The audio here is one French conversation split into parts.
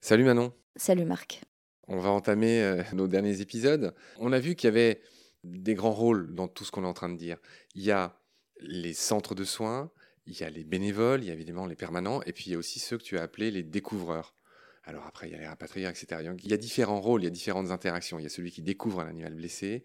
Salut Manon. Salut Marc. On va entamer euh, nos derniers épisodes. On a vu qu'il y avait des grands rôles dans tout ce qu'on est en train de dire. Il y a les centres de soins, il y a les bénévoles, il y a évidemment les permanents, et puis il y a aussi ceux que tu as appelés les découvreurs. Alors après, il y a les rapatriés, etc. Il y a différents rôles, il y a différentes interactions. Il y a celui qui découvre un animal blessé,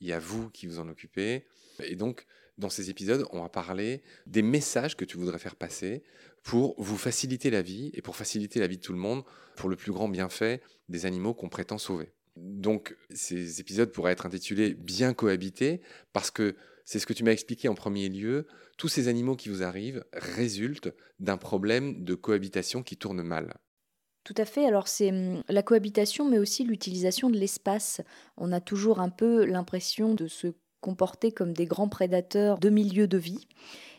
il y a vous qui vous en occupez. Et donc, dans ces épisodes, on va parler des messages que tu voudrais faire passer pour vous faciliter la vie et pour faciliter la vie de tout le monde pour le plus grand bienfait des animaux qu'on prétend sauver. Donc ces épisodes pourraient être intitulés Bien cohabiter parce que c'est ce que tu m'as expliqué en premier lieu, tous ces animaux qui vous arrivent résultent d'un problème de cohabitation qui tourne mal. Tout à fait. Alors c'est hum, la cohabitation, mais aussi l'utilisation de l'espace. On a toujours un peu l'impression de se comporter comme des grands prédateurs de milieux de vie.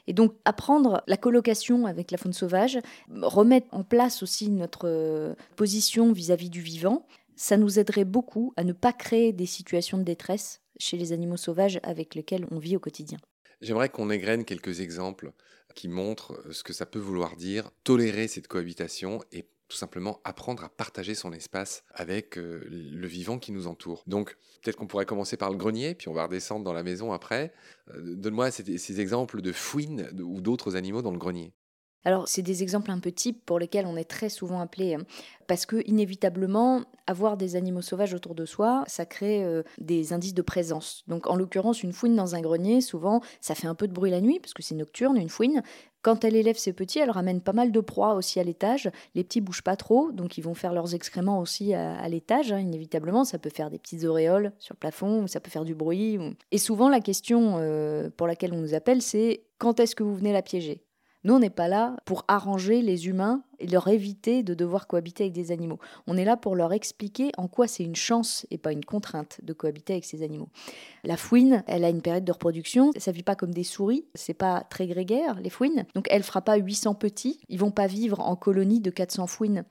Et donc apprendre la colocation avec la faune sauvage, remettre en place aussi notre euh, position vis-à-vis du vivant, ça nous aiderait beaucoup à ne pas créer des situations de détresse chez les animaux sauvages avec lesquels on vit au quotidien. J'aimerais qu'on égrène quelques exemples qui montrent ce que ça peut vouloir dire, tolérer cette cohabitation et tout simplement apprendre à partager son espace avec euh, le vivant qui nous entoure. Donc peut-être qu'on pourrait commencer par le grenier, puis on va redescendre dans la maison après. Euh, donne-moi ces, exemples de fouines ou d'autres animaux dans le grenier. Alors, c'est des exemples un peu types pour lesquels on est très souvent appelé, hein, parce que inévitablement, avoir des animaux sauvages autour de soi, ça crée euh, des indices de présence. Donc, en l'occurrence, une fouine dans un grenier, souvent, ça fait un peu de bruit la nuit, parce que c'est nocturne, une fouine. Quand elle élève ses petits, elle ramène pas mal de proies aussi à l'étage. Les petits bougent pas trop, donc ils vont faire leurs excréments aussi à, l'étage. Hein, inévitablement, ça peut faire des petites auréoles sur le plafond, ou ça peut faire du bruit. Et souvent, la question euh, pour laquelle on nous appelle, c'est quand est-ce que vous venez la piéger? Nous, on n'est pas là pour arranger les humains et leur éviter de devoir cohabiter avec des animaux. On est là pour leur expliquer en quoi c'est une chance et pas une contrainte de cohabiter avec ces animaux. La fouine, elle a une période de reproduction, ça vit pas comme des souris, c'est pas très grégaire les fouines. Donc elle fera pas 800 petits, ils vont pas vivre en colonie de 400 fouines.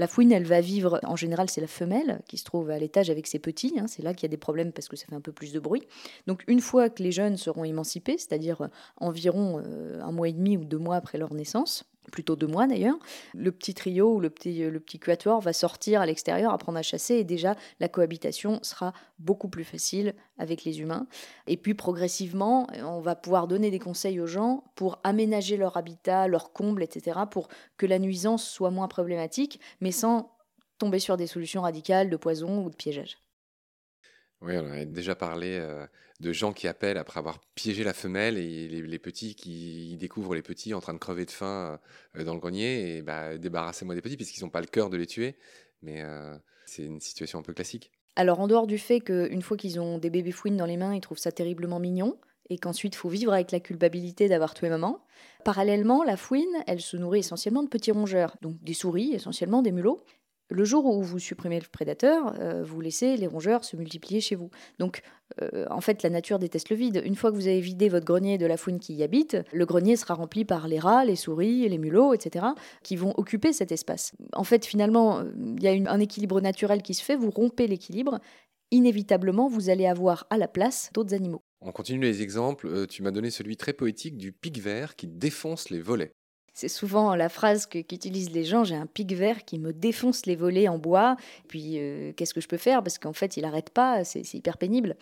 La fouine, elle va vivre, en général, c'est la femelle qui se trouve à l'étage avec ses petits. Hein. c'est là qu'il y a des problèmes parce que ça fait un peu plus de bruit. Donc, une fois que les jeunes seront émancipés, c'est-à-dire euh, environ euh, un mois et demi ou deux mois après leur naissance, plutôt deux mois d'ailleurs, le petit trio ou le petit, le petit quatuor va sortir à l'extérieur, apprendre à chasser, et déjà la cohabitation sera beaucoup plus facile avec les humains. Et puis progressivement, on va pouvoir donner des conseils aux gens pour aménager leur habitat, leur comble, etc., pour que la nuisance soit moins problématique, mais sans tomber sur des solutions radicales de poison ou de piégeage. Oui, on a déjà parlé euh, de gens qui appellent après avoir piégé la femelle et les, petits qui découvrent les petits en train de crever de faim euh, dans le grenier et bah, débarrassez-moi des petits puisqu'ils n'ont pas le cœur de les tuer. Mais euh, c'est une situation un peu classique. Alors en dehors du fait qu'une fois qu'ils ont des bébés fouines dans les mains, ils trouvent ça terriblement mignon et qu'ensuite il faut vivre avec la culpabilité d'avoir tué maman. Parallèlement, la fouine, elle se nourrit essentiellement de petits rongeurs, donc des souris, essentiellement des mulots, le jour où vous supprimez le prédateur, euh, vous laissez les rongeurs se multiplier chez vous. Donc, euh, en fait, la nature déteste le vide. Une fois que vous avez vidé votre grenier de la faune qui y habite, le grenier sera rempli par les rats, les souris, les mulots, etc., qui vont occuper cet espace. En fait, finalement, il y a un équilibre naturel qui se fait, vous rompez l'équilibre, inévitablement, vous allez avoir à la place d'autres animaux. On continue les exemples. Euh, tu m'as donné celui très poétique du pic vert qui défonce les volets. C'est souvent la phrase qu'utilisent les gens j'ai un pic vert qui me défonce les volets en bois. Puis euh, qu'est-ce que je peux faire? Parce qu'en fait, il n'arrête pas, c'est hyper pénible.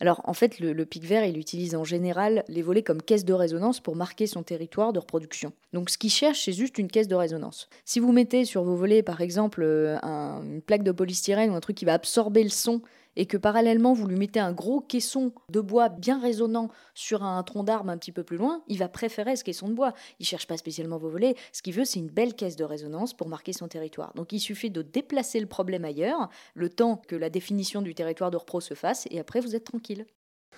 Alors en fait, le, pic vert, il utilise en général les volets comme caisse de résonance pour marquer son territoire de reproduction. Donc ce qu'il cherche, c'est juste une caisse de résonance. Si vous mettez sur vos volets, par exemple, euh, une plaque de polystyrène ou un truc qui va absorber le son et que parallèlement vous lui mettez un gros caisson de bois bien résonnant sur un tronc d'arbre un petit peu plus loin, il va préférer ce caisson de bois. Il cherche pas spécialement vos volets. Ce qu'il veut, c'est une belle caisse de résonance pour marquer son territoire. Donc il suffit de déplacer le problème ailleurs, le temps que la définition du territoire de repro se fasse, et après vous êtes tranquille.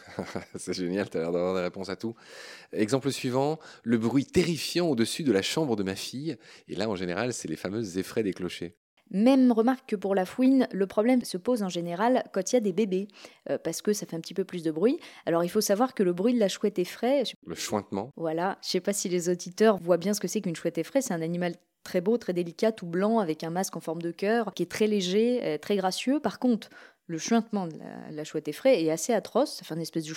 c'est génial, tu as l'air d'avoir des réponses à tout. Exemple suivant, le bruit terrifiant au-dessus de la chambre de ma fille. Et là, en général, c'est les fameuses effraies des clochers. Même remarque que pour la fouine, le problème se pose en général quand il y a des bébés, euh, parce que ça fait un petit peu plus de bruit. Alors il faut savoir que le bruit de la chouette effraie... Le chointement. Voilà, je sais pas si les auditeurs voient bien ce que c'est qu'une chouette effraie, c'est un animal très beau, très délicat, tout blanc, avec un masque en forme de cœur, qui est très léger, euh, très gracieux. Par contre, le chuintement de la, chouette effraie est assez atroce, ça fait une espèce de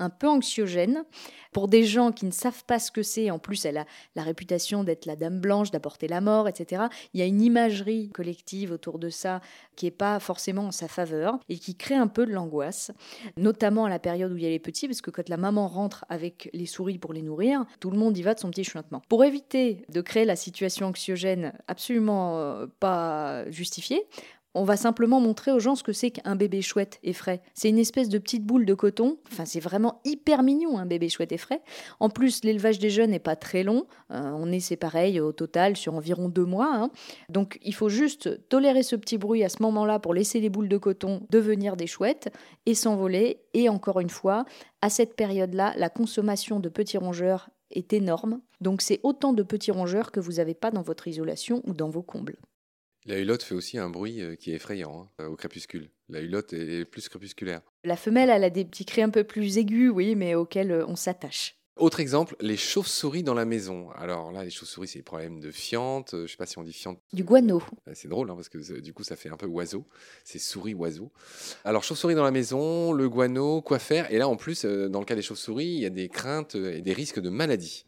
un peu anxiogène. Pour des gens qui ne savent pas ce que c'est, en plus elle a la réputation d'être la dame blanche, d'apporter la mort, etc. Il y a une imagerie collective autour de ça qui n'est pas forcément en sa faveur et qui crée un peu de l'angoisse, notamment à la période où il y a les petits, parce que quand la maman rentre avec les souris pour les nourrir, tout le monde y va de son petit chuintement. Pour éviter de créer la situation anxiogène absolument euh, pas justifiée, on va simplement montrer aux gens ce que c'est qu'un bébé chouette et frais. C'est une espèce de petite boule de coton. Enfin, c'est vraiment hyper mignon, un bébé chouette et frais. En plus, l'élevage des jeunes n'est pas très long. Euh, on est, c'est pareil, au total, sur environ deux mois. Hein. Donc, il faut juste tolérer ce petit bruit à ce moment-là pour laisser les boules de coton devenir des chouettes et s'envoler. Et encore une fois, à cette période-là, la consommation de petits rongeurs est énorme. Donc, c'est autant de petits rongeurs que vous n'avez pas dans votre isolation ou dans vos combles. La hulotte fait aussi un bruit euh, qui est effrayant hein, au crépuscule. La hulotte est plus crépusculaire. La femelle, elle a des petits cris un peu plus aigus, oui, mais auxquels euh, on s'attache. Autre exemple, les chauves-souris dans la maison. Alors là, les chauves-souris, c'est des problèmes de fiente. Euh, je sais pas si on dit fiente. Du guano. C'est drôle, hein, parce que du coup, ça fait un peu oiseau. C'est souris-oiseau. Alors, chauves-souris dans la maison, le guano, quoi faire? Et là, en plus, dans le cas des chauves-souris, il y a des craintes et des risques de maladie.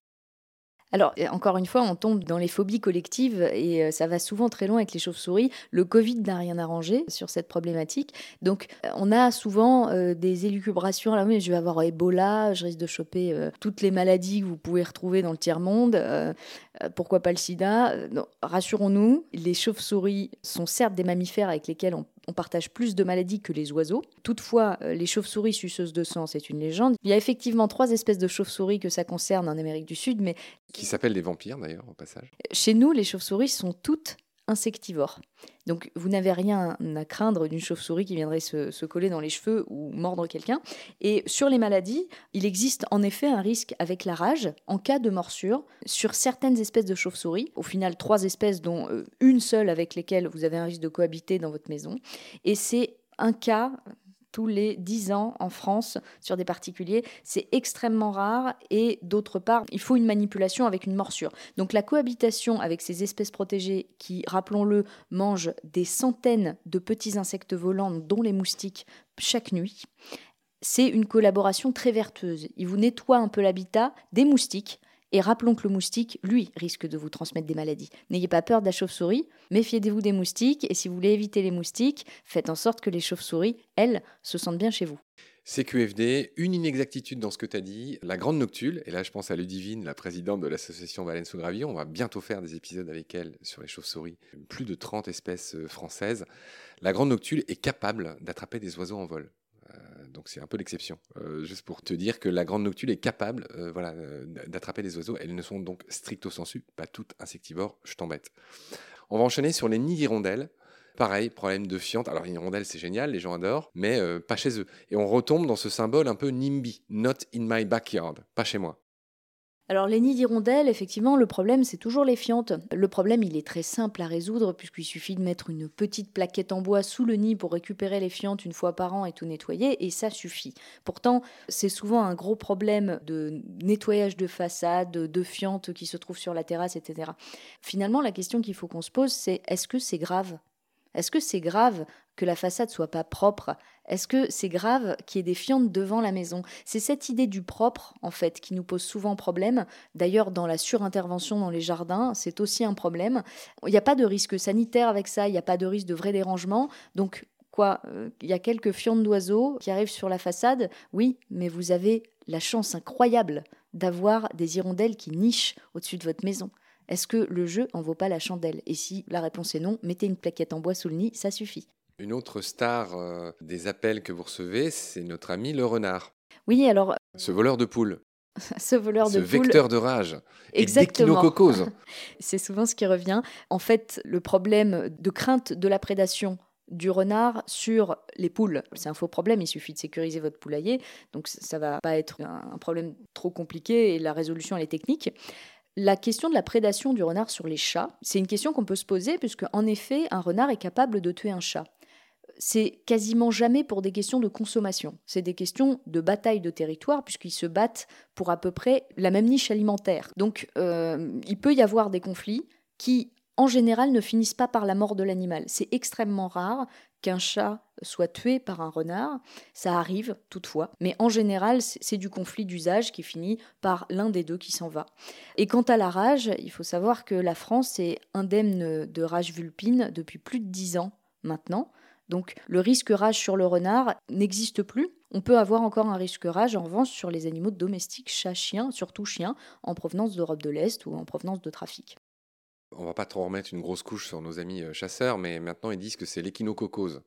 Alors, encore une fois, on tombe dans les phobies collectives et euh, ça va souvent très loin avec les chauves-souris. Le Covid n'a rien arrangé sur cette problématique. Donc, euh, on a souvent euh, des élucubrations. Là, mais je vais avoir Ebola, je risque de choper toutes les maladies que vous pouvez retrouver dans le tiers-monde. pourquoi pas le sida Rassurons-nous, les chauves-souris sont certes des mammifères avec lesquels on on partage plus de maladies que les oiseaux. Toutefois, euh, les chauves-souris suceuses de sang, c'est une légende. Il y a effectivement trois espèces de chauves-souris que ça concerne en Amérique du Sud, mais... Qui s'appellent des vampires d'ailleurs, au passage. Chez nous, les chauves-souris sont toutes insectivore. Donc vous n'avez rien à craindre d'une chauve-souris qui viendrait se, coller dans les cheveux ou mordre quelqu'un. Et sur les maladies, il existe en effet un risque avec la rage en cas de morsure sur certaines espèces de chauves-souris. Au final, trois espèces dont euh, une seule avec lesquelles vous avez un risque de cohabiter dans votre maison. Et c'est un cas tous les 10 ans en France sur des particuliers. C'est extrêmement rare et d'autre part, il faut une manipulation avec une morsure. Donc la cohabitation avec ces espèces protégées qui, rappelons-le, mangent des centaines de petits insectes volants, dont les moustiques, chaque nuit, c'est une collaboration très vertueuse. Il vous nettoie un peu l'habitat des moustiques et rappelons que le moustique, lui, risque de vous transmettre des maladies. N'ayez pas peur de la chauve-souris, méfiez-vous des moustiques, et si vous voulez éviter les moustiques, faites en sorte que les chauves-souris, elles, se sentent bien chez vous. CQFD, une inexactitude dans ce que tu as dit, la grande noctule, et là je pense à Ludivine, la présidente de l'association Valence sous Gravillon, on va bientôt faire des épisodes avec elle sur les chauves-souris, plus de 30 espèces euh, françaises. La grande noctule est capable d'attraper des oiseaux en vol donc c'est un peu l'exception. Euh, juste pour te dire que la grande noctule est capable euh, voilà, euh, d'attraper des oiseaux. Elles ne sont donc stricto sensu pas toutes insectivores, je t'embête. On va enchaîner sur les nids d'hirondelles. Pareil, problème de fiente. Alors, les hirondelles, c'est génial, les gens adorent, mais pas chez eux. Et on retombe dans ce symbole un peu NIMBY, not in my backyard, pas chez moi. Alors les nids d'hirondelles, effectivement, le problème c'est toujours les fientes. Le problème il est très simple à résoudre puisqu'il suffit de mettre une petite plaquette en bois sous le nid pour récupérer les fientes une fois par an et tout nettoyer et ça suffit. Pourtant c'est souvent un gros problème de nettoyage de façade, de fientes qui se trouvent sur la terrasse, etc. Finalement la question qu'il faut qu'on se pose c'est est-ce que c'est grave? Est-ce que c'est grave que la façade soit pas propre Est-ce que c'est grave qu'il y ait des fientes devant la maison? C'est cette idée du propre, en fait, qui nous pose souvent problème. D'ailleurs, dans la surintervention dans les jardins, c'est aussi un problème. Il n'y a pas de risque sanitaire avec ça, il n'y a pas de risque de vrai dérangement. Donc, quoi euh, Il y a quelques fientes d'oiseaux qui arrivent sur la façade? Oui, mais vous avez la chance incroyable d'avoir des hirondelles qui nichent au-dessus de votre maison. Est-ce que le jeu en vaut pas la chandelle? Et si la réponse est non, mettez une plaquette en bois sous le nid, ça suffit. Une autre star euh, des appels que vous recevez, c'est notre ami le renard. Oui, alors. Ce voleur de poules. ce voleur de ce vecteur de rage. Exactement. c'est souvent ce qui revient. En fait, le problème de crainte de la prédation du renard sur les poules. C'est un faux problème, il suffit de sécuriser votre poulailler, donc ça va pas être un problème trop compliqué et la résolution elle est technique. La question de la prédation du renard sur les chats, c'est une question qu'on peut se poser puisque en effet, un renard est capable de tuer un chat. C'est quasiment jamais pour des questions de consommation. C'est des questions de bataille de territoire puisqu'ils se battent pour à peu près la même niche alimentaire. Donc euh, il peut y avoir des conflits qui en général ne finissent pas par la mort de l'animal. C'est extrêmement rare qu'un chat soit tué par un renard. Ça arrive toutefois, mais en général, c'est du conflit d'usage qui finit par l'un des deux qui s'en va. Et quant à la rage, il faut savoir que la France est indemne de rage vulpine depuis plus de dix ans maintenant. Donc le risque rage sur le renard n'existe plus. On peut avoir encore un risque rage en revanche sur les animaux domestiques, chats, chiens, surtout chiens, en provenance d'Europe de l'Est ou en provenance de trafic. On va pas trop remettre une grosse couche sur nos amis euh, chasseurs, mais maintenant ils disent que c'est l'échinococose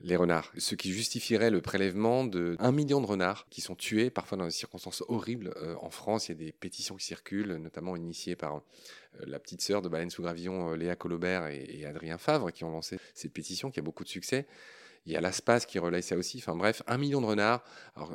les renards, ce qui justifierait le prélèvement de 1 million de renards qui sont tués parfois dans des circonstances horribles. Euh, en France, il y a des pétitions qui circulent, notamment initiées par euh, la petite sœur de Baleine sous Gravillon, Léa Colobert et, Adrien Favre, qui ont lancé cette pétition qui a beaucoup de succès. Il y a l'ASPAS qui relaye ça aussi. Enfin bref, un million de renards.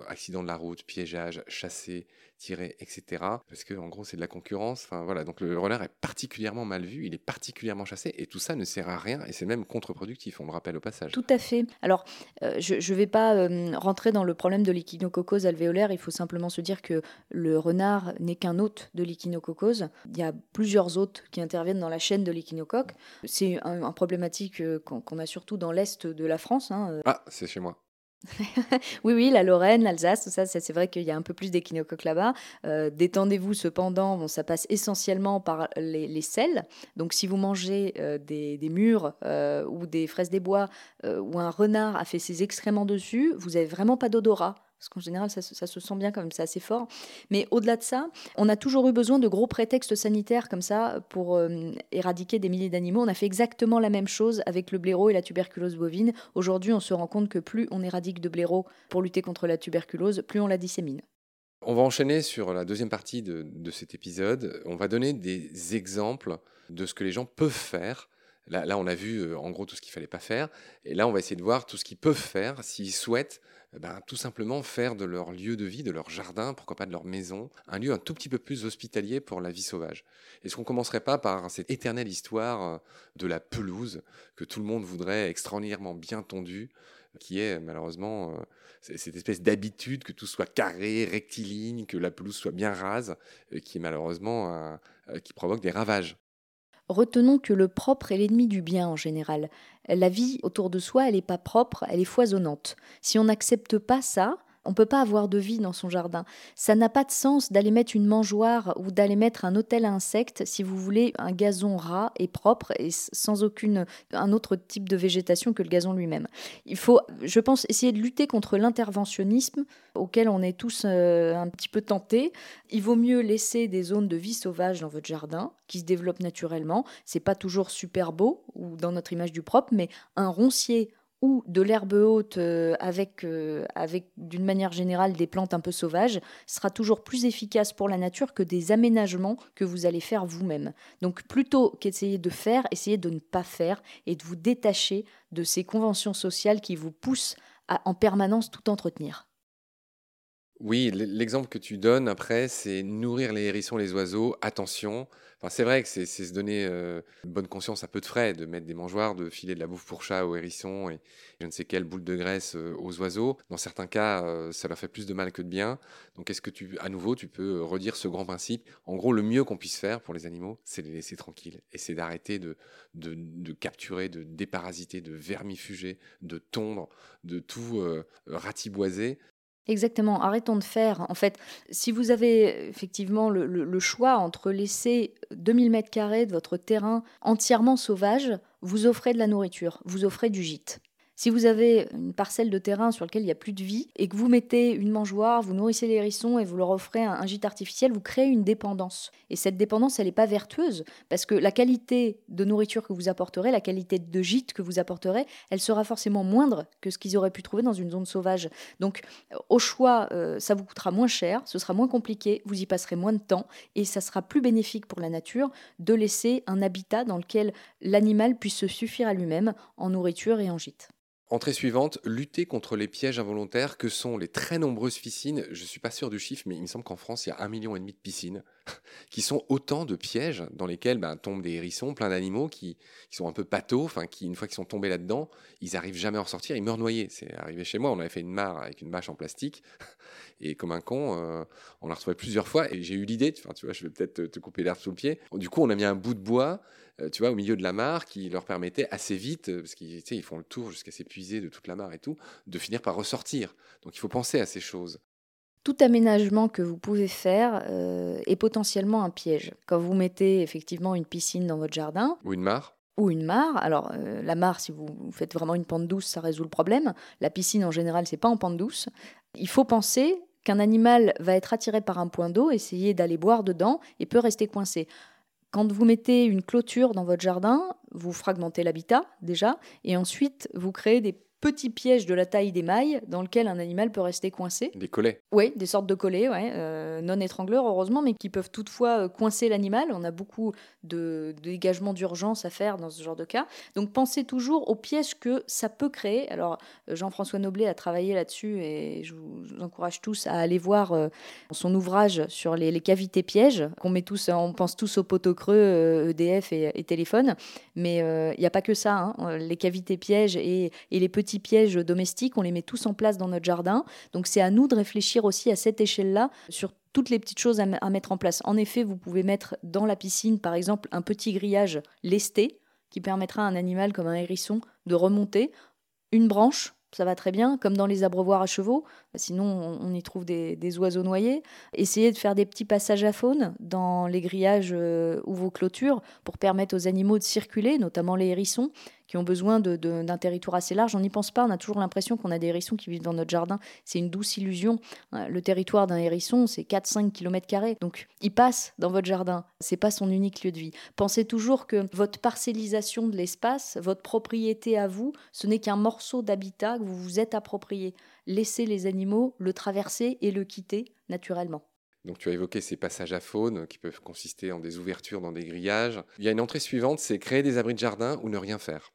Accident de la route, piégeage, chassé, tiré, etc. Parce que en gros, c'est de la concurrence. Enfin voilà, donc le renard est particulièrement mal vu, il est particulièrement chassé, et tout ça ne sert à rien, et c'est même contre-productif. On le rappelle au passage. Tout à fait. Alors, euh, je ne vais pas euh, rentrer dans le problème de l'échinococose alvéolaire. Il faut simplement se dire que le renard n'est qu'un hôte de l'échinococose. Il y a plusieurs hôtes qui interviennent dans la chaîne de l'échinocoque. C'est un, problématique euh, qu'on a surtout dans l'est de la France. Hein. Ah, c'est chez moi. oui, oui, la Lorraine, l'Alsace, ça, c'est vrai qu'il y a un peu plus d'échinocoques là-bas. Euh, détendez-vous cependant, ça passe essentiellement par les, les sels. Donc si vous mangez euh, des, des, mûres ou des fraises des bois où un renard a fait ses excréments dessus, vous n'avez vraiment pas d'odorat parce qu'en général, ça, se sent bien quand même, c'est assez fort. Mais au-delà de ça, on a toujours eu besoin de gros prétextes sanitaires comme ça pour euh, éradiquer des milliers d'animaux. On a fait exactement la même chose avec le blaireau et la tuberculose bovine. Aujourd'hui, on se rend compte que plus on éradique de blaireau pour lutter contre la tuberculose, plus on la dissémine. On va enchaîner sur la deuxième partie de, cet épisode. On va donner des exemples de ce que les gens peuvent faire Là, on a vu euh, en gros tout ce qu'il fallait pas faire. Et là, on va essayer de voir tout ce qu'ils peuvent faire s'ils souhaitent ben, tout simplement faire de leur lieu de vie, de leur jardin, pourquoi pas de leur maison, un lieu un tout petit peu plus hospitalier pour la vie sauvage. Est-ce qu'on commencerait pas par cette éternelle histoire euh, de la pelouse que tout le monde voudrait extraordinairement bien tondue, qui est malheureusement euh, cette espèce d'habitude que tout soit carré, rectiligne, que la pelouse soit bien rase, euh, qui est malheureusement qui provoque des ravages. Retenons que le propre est l'ennemi du bien en général. La vie autour de soi, elle n'est pas propre, elle est foisonnante. Si on n'accepte pas ça, on ne peut pas avoir de vie dans son jardin. Ça n'a pas de sens d'aller mettre une mangeoire ou d'aller mettre un hôtel à insectes si vous voulez un gazon ras et propre et sans aucune un autre type de végétation que le gazon lui-même. Il faut, je pense, essayer de lutter contre l'interventionnisme auquel on est tous euh, un petit peu tentés. Il vaut mieux laisser des zones de vie sauvage dans votre jardin qui se développent naturellement. C'est pas toujours super beau ou dans notre image du propre, mais un roncier ou de l'herbe haute euh, avec, euh, avec d'une manière générale des plantes un peu sauvages sera toujours plus efficace pour la nature que des aménagements que vous allez faire vous-même. Donc plutôt qu'essayer de faire, essayez de ne pas faire et de vous détacher de ces conventions sociales qui vous poussent à en permanence tout entretenir. Oui, l'exemple que tu donnes après, c'est nourrir les hérissons, les oiseaux. Attention, c'est vrai que c'est se donner euh, bonne conscience à peu de frais, de mettre des mangeoires, de filer de la bouffe pour chat aux hérissons et je ne sais quelle boule de graisse euh, aux oiseaux. Dans certains cas, euh, ça leur fait plus de mal que de bien. Donc, est-ce que tu, à nouveau, tu peux redire ce grand principe? En gros, le mieux qu'on puisse faire pour les animaux, c'est les laisser tranquilles et c'est d'arrêter de, de, capturer, de déparasiter, de vermifuger, de tondre, de tout ratiboiser Exactement, arrêtons de faire. En fait, si vous avez effectivement le, choix entre laisser 2000 mètres carrés de votre terrain entièrement sauvage, vous offrez de la nourriture, vous offrez du gîte. Si vous avez une parcelle de terrain sur laquelle il n'y a plus de vie et que vous mettez une mangeoire, vous nourrissez les hérissons et vous leur offrez un, gîte artificiel, vous créez une dépendance. Et cette dépendance, elle n'est pas vertueuse parce que la qualité de nourriture que vous apporterez, la qualité de gîte que vous apporterez, elle sera forcément moindre que ce qu'ils auraient pu trouver dans une zone sauvage. Donc, au choix, euh, ça vous coûtera moins cher, ce sera moins compliqué, vous y passerez moins de temps et ça sera plus bénéfique pour la nature de laisser un habitat dans lequel l'animal puisse se suffire à lui-même en nourriture et en gîte. Entrée suivante, lutter contre les pièges involontaires que sont les très nombreuses piscines. Je suis pas sûr du chiffre, mais il me semble qu'en France, il y a un million et demi de piscines qui sont autant de pièges dans lesquels ben, tombent des hérissons, plein d'animaux qui, sont un peu enfin qui, une fois qu'ils sont tombés là-dedans, ils n'arrivent jamais à en sortir, ils meurent noyés. C'est arrivé chez moi, on avait fait une mare avec une bâche en plastique, et comme un con, euh, on l'a retrouvé plusieurs fois, et j'ai eu l'idée, tu vois, je vais peut-être te, couper l'herbe sous le pied. Du coup, on a mis un bout de bois euh, tu vois, au milieu de la mare, qui leur permettait assez vite, parce qu'ils ils font le tour jusqu'à s'épuiser de toute la mare et tout, de finir par ressortir. Donc il faut penser à ces choses. Tout aménagement que vous pouvez faire est potentiellement un piège. Quand vous mettez effectivement une piscine dans votre jardin. Ou une mare ou une mare. Alors, la mare, si vous faites vraiment une pente douce, ça résout le problème. La piscine, en général, c'est pas en pente douce. Il faut penser qu'un animal va être attiré par un point d'eau, essayer d'aller boire dedans et peut rester coincé. Quand vous mettez une clôture dans votre jardin, vous fragmentez l'habitat déjà, et ensuite vous créez des petit piège de la taille des mailles dans lequel un animal peut rester coincé. Des collets Oui, des sortes de collets, ouais, euh, non étrangleurs heureusement, mais qui peuvent toutefois euh, coincer l'animal. On a beaucoup de, dégagements d'urgence à faire dans ce genre de cas. Donc pensez toujours au piège que ça peut créer. Alors euh, Jean-François Noblet a travaillé là-dessus et je vous, encourage tous à aller voir son ouvrage sur les, cavités pièges qu'on met tous, on pense tous aux poteaux creux, EDF e et, téléphone, mais il n'y a pas que ça. Hein. Les cavités pièges et, et les petits petits pièges domestiques, on les met tous en place dans notre jardin. Donc c'est à nous de réfléchir aussi à cette échelle-là sur toutes les petites choses à, mettre en place. En effet, vous pouvez mettre dans la piscine, par exemple, un petit grillage lesté qui permettra à un animal comme un hérisson de remonter une branche ça va très bien, comme dans les abreuvoirs à chevaux, sinon on, y trouve des, oiseaux noyés. Essayez de faire des petits passages à faune dans les grillages euh, ou vos clôtures pour permettre aux animaux de circuler, notamment les hérissons qui ont besoin d'un territoire assez large. On n'y pense pas, on a toujours l'impression qu'on a des hérissons qui vivent dans notre jardin. C'est une douce illusion. Hein, le territoire d'un hérisson, c'est 4-5 km. Donc il passe dans votre jardin. C'est pas son unique lieu de vie. Pensez toujours que votre parcellisation de l'espace, votre propriété à vous, ce n'est qu'un morceau d'habitat que vous vous êtes approprié. Laissez les animaux le traverser et le quitter naturellement. Donc tu as évoqué ces passages à faune qui peuvent consister en des ouvertures dans des grillages. Il y a une entrée suivante, c'est créer des abris de jardin ou ne rien faire.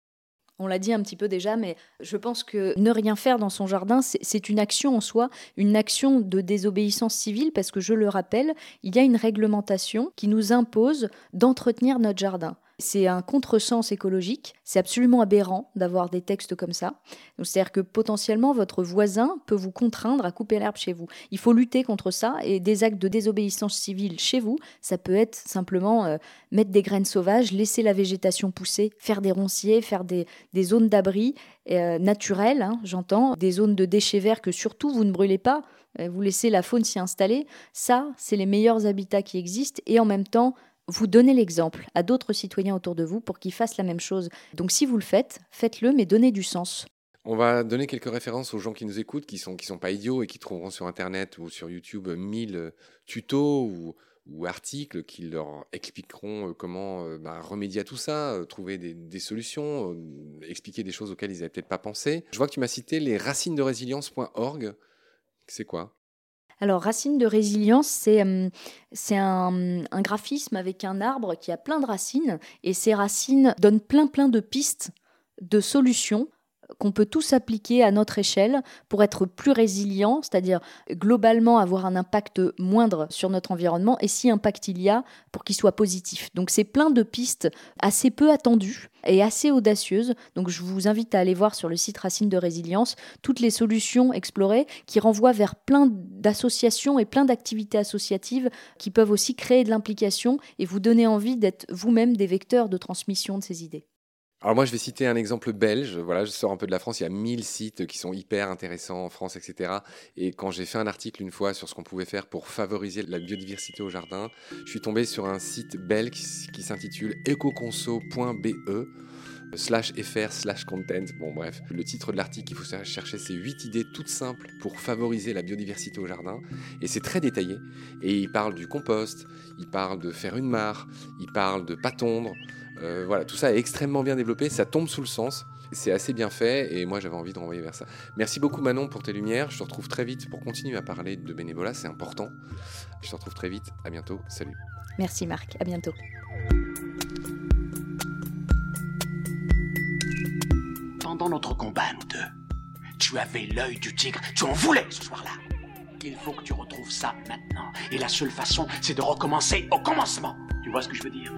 On l'a dit un petit peu déjà, mais je pense que ne rien faire dans son jardin, c'est une action en soi, une action de désobéissance civile, parce que je le rappelle, il y a une réglementation qui nous impose d'entretenir notre jardin. C'est un contresens écologique. C'est absolument aberrant d'avoir des textes comme ça. C'est-à-dire que potentiellement, votre voisin peut vous contraindre à couper l'herbe chez vous. Il faut lutter contre ça et des actes de désobéissance civile chez vous, ça peut être simplement euh, mettre des graines sauvages, laisser la végétation pousser, faire des ronciers, faire des, zones d'abri euh, naturelles, hein, j'entends, des zones de déchets verts que surtout vous ne brûlez pas, euh, vous laissez la faune s'y installer. Ça, c'est les meilleurs habitats qui existent et en même temps, vous donnez l'exemple à d'autres citoyens autour de vous pour qu'ils fassent la même chose. Donc si vous le faites, faites-le, mais donnez du sens. On va donner quelques références aux gens qui nous écoutent, qui sont qui sont pas idiots et qui trouveront sur Internet ou sur YouTube mille euh, tutos ou, articles qui leur expliqueront euh, comment euh, bah, remédier à tout ça, trouver des, solutions, expliquer des choses auxquelles ils n'avaient peut-être pas pensé. Je vois que tu m'as cité les racines de résilience.org. C'est quoi? Alors, racine de résilience, c'est euh, un, un, graphisme avec un arbre qui a plein de racines, et ces racines donnent plein plein de pistes, de solutions qu'on peut tous appliquer à notre échelle pour être plus résilient, c'est-à-dire globalement avoir un impact moindre sur notre environnement, et si impact il y a, pour qu'il soit positif. Donc c'est plein de pistes assez peu attendues et assez audacieuses. Donc je vous invite à aller voir sur le site Racine de Résilience toutes les solutions explorées qui renvoient vers plein d'associations et plein d'activités associatives qui peuvent aussi créer de l'implication et vous donner envie d'être vous-même des vecteurs de transmission de ces idées. Alors moi, je vais citer un exemple belge. Voilà, je sors un peu de la France. Il y a 1000 sites qui sont hyper intéressants en France, etc. Et quand j'ai fait un article une fois sur ce qu'on pouvait faire pour favoriser la biodiversité au jardin, je suis tombé sur un site belge qui s'intitule ecoconso.be slash fr slash content. Bon bref, le titre de l'article qu'il faut chercher, c'est 8 idées toutes simples pour favoriser la biodiversité au jardin. Et c'est très détaillé. Et il parle du compost, il parle de faire une mare, il parle de pas tondre. Euh, voilà, tout ça est extrêmement bien développé, ça tombe sous le sens, c'est assez bien fait et moi j'avais envie de renvoyer vers ça. Merci beaucoup Manon pour tes lumières, je te retrouve très vite pour continuer à parler de bénévolat, c'est important. Je te retrouve très vite, à bientôt, salut. Merci Marc, à bientôt. Pendant notre combat, nous deux, tu avais l'œil du tigre, tu en voulais ce soir-là. Il faut que tu retrouves ça maintenant. Et la seule façon, c'est de recommencer au commencement. Tu vois ce que je veux dire?